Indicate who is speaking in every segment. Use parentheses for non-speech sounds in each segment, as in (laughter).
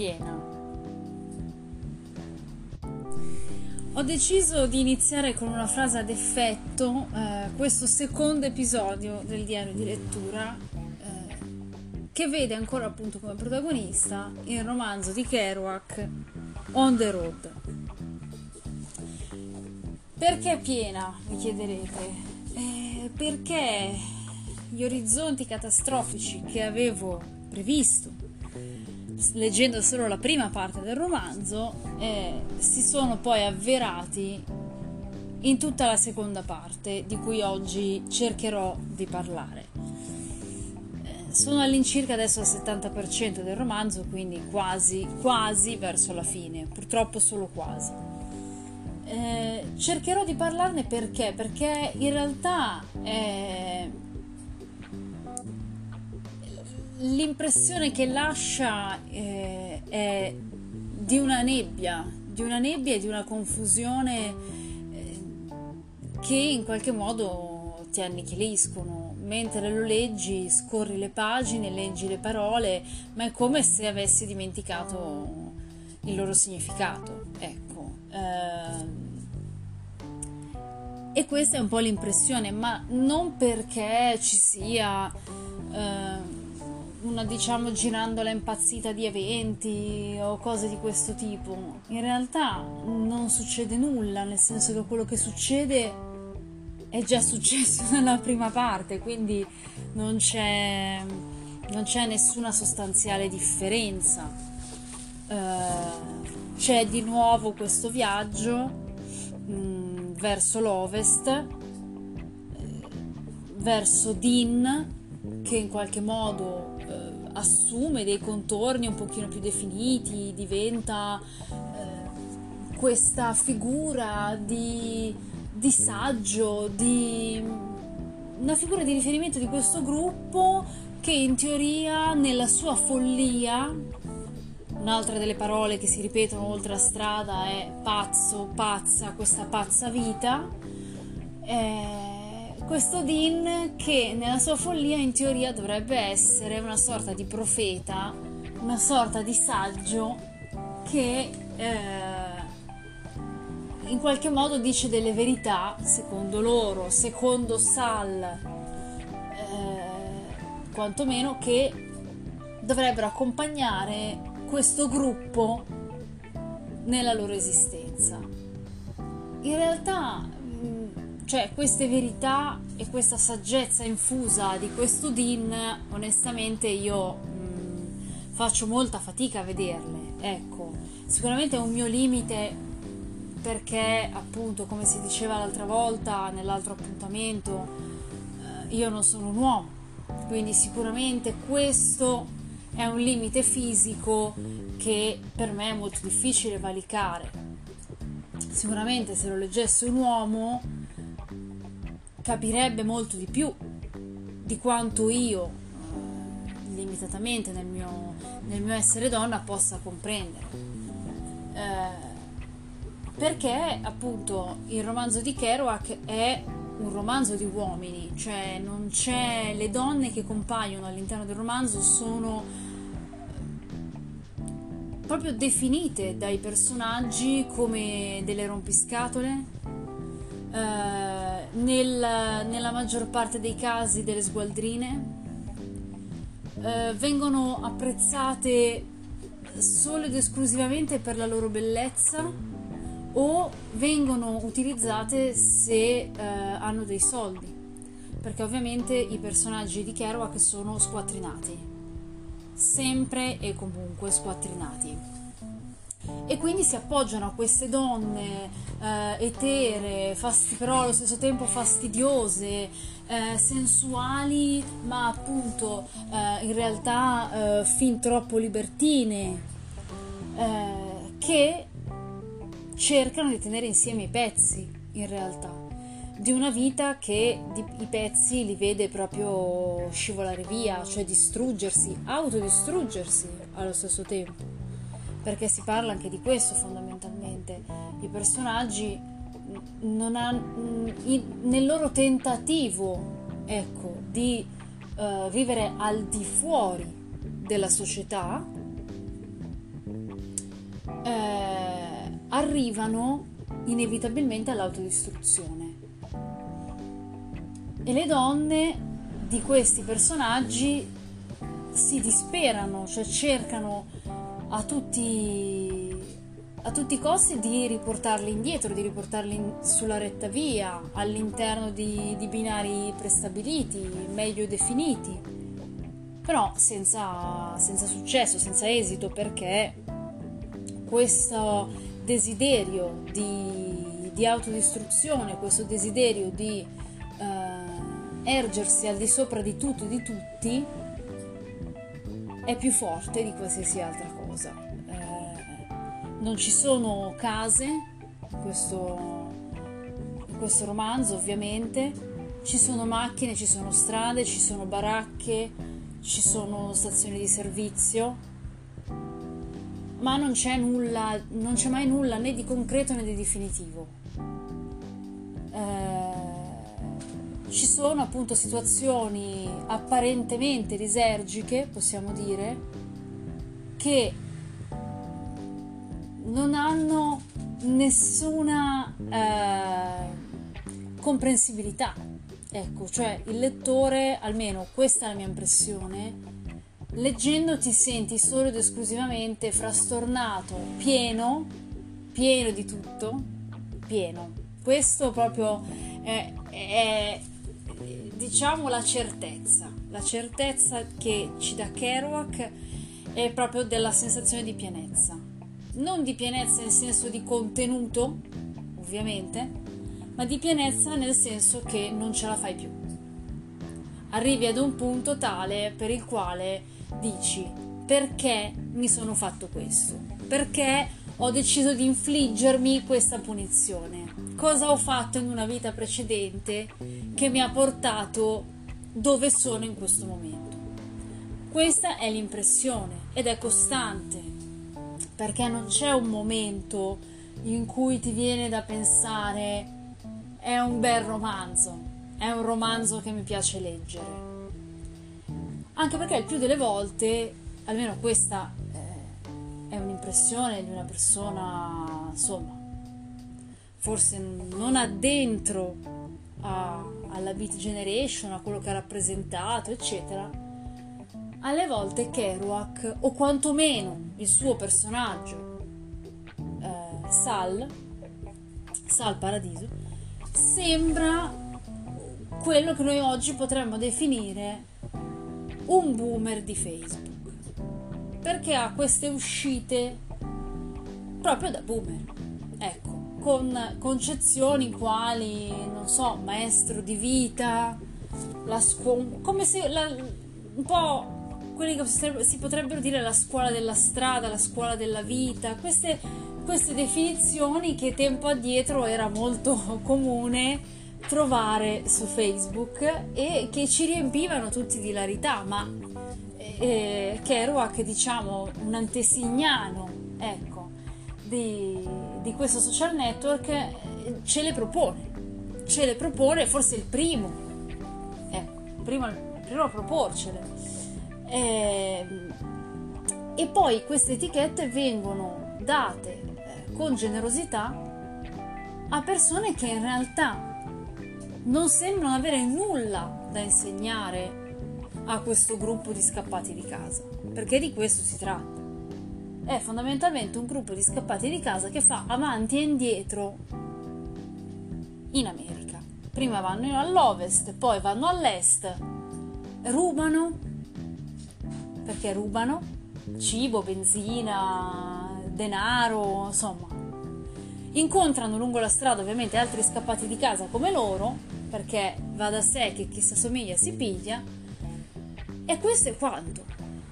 Speaker 1: piena. Ho deciso di iniziare con una frase ad effetto eh, questo secondo episodio del diario di lettura eh, che vede ancora appunto come protagonista il romanzo di Kerouac On the Road. Perché piena, mi chiederete? Eh, perché gli orizzonti catastrofici che avevo previsto leggendo solo la prima parte del romanzo, eh, si sono poi avverati in tutta la seconda parte, di cui oggi cercherò di parlare. Eh, sono all'incirca adesso al 70% del romanzo, quindi quasi, quasi verso la fine, purtroppo solo quasi. Eh, cercherò di parlarne perché? Perché in realtà eh, l'impressione che lascia eh, è di una nebbia, di una nebbia e di una confusione eh, che in qualche modo ti annichiliscono. Mentre lo leggi, scorri le pagine, leggi le parole, ma è come se avessi dimenticato il loro significato. Ecco. Eh, e questa è un po' l'impressione, ma non perché ci sia eh, una diciamo girandola impazzita di eventi o cose di questo tipo. In realtà non succede nulla, nel senso che quello che succede è già successo (laughs) nella prima parte, quindi non c'è, non c'è nessuna sostanziale differenza. Uh, c'è di nuovo questo viaggio mh, mm, verso l'ovest, eh, verso Din, che in qualche modo eh, assume dei contorni un pochino più definiti, diventa eh, questa figura di, di saggio, di una figura di riferimento di questo gruppo che in teoria nella sua follia un'altra delle parole che si ripetono oltre la strada è pazzo, pazza, questa pazza vita. Eh, questo Dean che nella sua follia in teoria dovrebbe essere una sorta di profeta, una sorta di saggio che eh, in qualche modo dice delle verità, secondo loro, secondo Sal, eh, quantomeno che dovrebbero accompagnare questo gruppo nella loro esistenza. In realtà cioè queste verità e questa saggezza infusa di questo Din, onestamente io mh, mm, faccio molta fatica a vederle. Ecco, sicuramente è un mio limite perché appunto, come si diceva l'altra volta nell'altro appuntamento, eh, io non sono un uomo, quindi sicuramente questo è un limite fisico che per me è molto difficile valicare. Sicuramente se lo leggesse un uomo capirebbe molto di più di quanto io, eh, limitatamente nel mio, nel mio, essere donna, possa comprendere. Eh, perché appunto il romanzo di Kerouac è un romanzo di uomini, cioè non c'è le donne che compaiono all'interno del romanzo sono eh, proprio definite dai personaggi come delle rompiscatole, eh, nel, nella maggior parte dei casi delle sgualdrine, eh, vengono apprezzate solo ed esclusivamente per la loro bellezza o vengono utilizzate se eh, hanno dei soldi, perché ovviamente i personaggi di Kerouac sono squattrinati, sempre e comunque squattrinati e quindi si appoggiano a queste donne eh, etere, fasti- però allo stesso tempo fastidiose, eh, sensuali, ma appunto eh, in realtà eh, fin troppo libertine, eh, che cercano di tenere insieme i pezzi in realtà di una vita che di, i pezzi li vede proprio scivolare via, cioè distruggersi, autodistruggersi allo stesso tempo perché si parla anche di questo fondamentalmente. I personaggi hanno, nel loro tentativo ecco, di uh, vivere al di fuori della società eh, arrivano inevitabilmente all'autodistruzione. E le donne di questi personaggi si disperano, cioè cercano a tutti, a tutti i costi di riportarli indietro, di riportarli in, sulla retta via, all'interno di, di binari prestabiliti, meglio definiti, però senza, senza successo, senza esito, perché questo desiderio di, di autodistruzione, questo desiderio di eh, ergersi al di sopra di tutto e di tutti, è più forte di qualsiasi altra cosa. Eh, non ci sono case in questo, in questo romanzo, ovviamente, ci sono macchine, ci sono strade, ci sono baracche, ci sono stazioni di servizio, ma non c'è nulla, non c'è mai nulla né di concreto né di definitivo. Eh, ci sono appunto situazioni apparentemente risergiche, possiamo dire, che non hanno nessuna eh, comprensibilità. Ecco, cioè il lettore, almeno questa è la mia impressione, leggendo ti senti solo ed esclusivamente frastornato, pieno, pieno di tutto, pieno. Questo proprio è, è diciamo la certezza, la certezza che ci dà Kerouac è proprio della sensazione di pienezza. Non di pienezza nel senso di contenuto, ovviamente, ma di pienezza nel senso che non ce la fai più. Arrivi ad un punto tale per il quale dici perché mi sono fatto questo? Perché ho deciso di infliggermi questa punizione? cosa ho fatto in una vita precedente che mi ha portato dove sono in questo momento. Questa è l'impressione ed è costante perché non c'è un momento in cui ti viene da pensare è un bel romanzo, è un romanzo che mi piace leggere. Anche perché il più delle volte, almeno questa eh, è un'impressione di una persona, insomma, forse non addentro a, alla Beat Generation, a quello che ha rappresentato, eccetera, alle volte Kerouac, o quantomeno il suo personaggio, eh, Sal, Sal Paradiso, sembra quello che noi oggi potremmo definire un boomer di Facebook. Perché ha queste uscite proprio da boomer. Ecco con concezioni quali, non so, maestro di vita, la scuola, come se la, un po' quelli che si potrebbero dire la scuola della strada, la scuola della vita, queste, queste definizioni che tempo addietro era molto (laughs) comune trovare su Facebook e che ci riempivano tutti di hilarità, ma eh, Kerouac, diciamo, un antesignano, ecco, di, di questo social network eh, ce le propone. Ce le propone, forse il primo, ecco, il primo a proporcele. E, ehm, e poi queste etichette vengono date eh, con generosità a persone che in realtà non sembrano avere nulla da insegnare a questo gruppo di scappati di casa, perché di questo si tratta è fondamentalmente un gruppo di scappati di casa che fa avanti e indietro in America. Prima vanno all'ovest, poi vanno all'est, rubano, perché rubano cibo, benzina, denaro, insomma. Incontrano lungo la strada ovviamente altri scappati di casa come loro, perché va da sé che chi si assomiglia si piglia, e questo è quanto.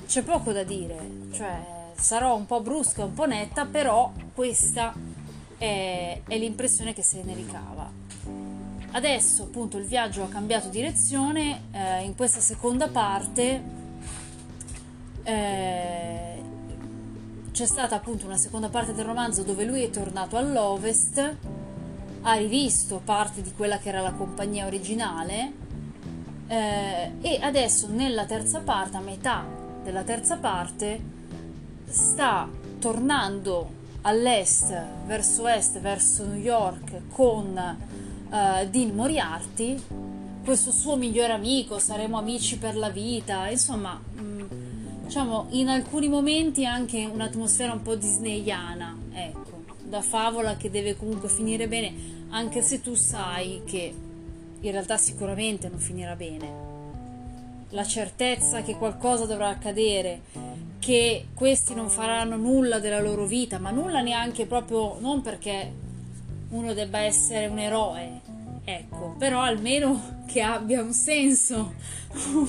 Speaker 1: C'è poco da dire, cioè sarò un po' brusca, un po' netta, però questa è, è l'impressione che se ne ricava. Adesso appunto il viaggio ha cambiato direzione, eh, in questa seconda parte eh, c'è stata appunto una seconda parte del romanzo dove lui è tornato all'ovest, ha rivisto parte di quella che era la compagnia originale eh, e adesso nella terza parte, a metà della terza parte, sta tornando all'est, verso est, verso New York con uh, Dean Moriarty, questo suo migliore amico, saremo amici per la vita, insomma, mm, diciamo in alcuni momenti anche un'atmosfera un po' disneyana, ecco, da favola che deve comunque finire bene, anche se tu sai che in realtà sicuramente non finirà bene. La certezza che qualcosa dovrà accadere, che questi non faranno nulla della loro vita, ma nulla neanche proprio, non perché uno debba essere un eroe, ecco, però almeno che abbia un senso,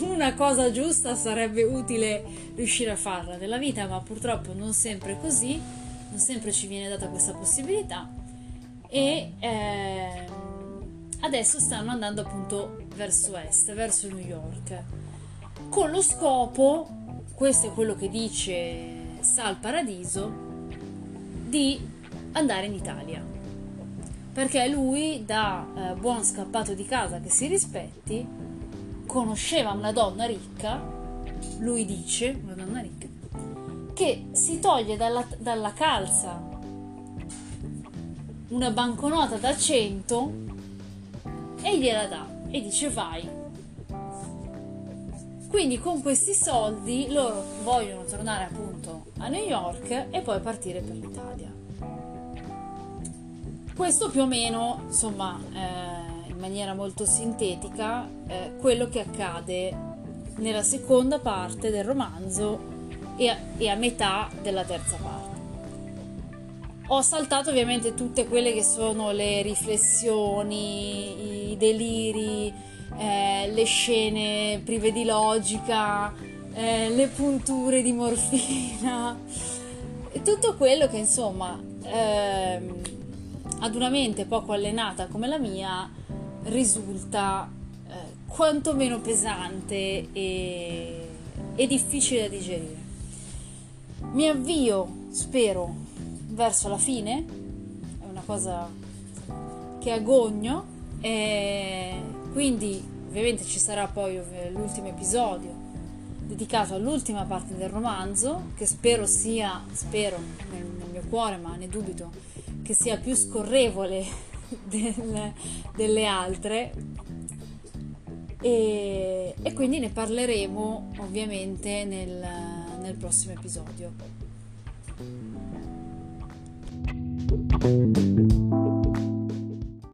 Speaker 1: una cosa giusta sarebbe utile riuscire a farla nella vita, ma purtroppo non sempre è così, non sempre ci viene data questa possibilità e eh, adesso stanno andando appunto verso est, verso New York, con lo scopo, questo è quello che dice Sal Paradiso, di andare in Italia. Perché lui, da eh, buon scappato di casa che si rispetti, conosceva una donna ricca, lui dice, una donna ricca, che si toglie dalla, dalla calza una banconota da 100 e gliela dà e dice vai. Quindi con questi soldi loro vogliono tornare appunto a New York e poi partire per l'Italia. Questo più o meno, insomma, eh, in maniera molto sintetica, eh, quello che accade nella seconda parte del romanzo e a, e a metà della terza parte. Ho saltato ovviamente tutte quelle che sono le riflessioni, i deliri, eh, le scene prive di logica, eh, le punture di morfina, (laughs) tutto quello che insomma ehm, ad una mente poco allenata come la mia risulta eh, quantomeno pesante e, e difficile da digerire. Mi avvio, spero, verso la fine, è una cosa che agogno e quindi ovviamente ci sarà poi l'ultimo episodio dedicato all'ultima parte del romanzo che spero sia, spero nel, nel mio cuore ma ne dubito, che sia più scorrevole del, delle altre e, e, quindi ne parleremo ovviamente nel, nel prossimo episodio.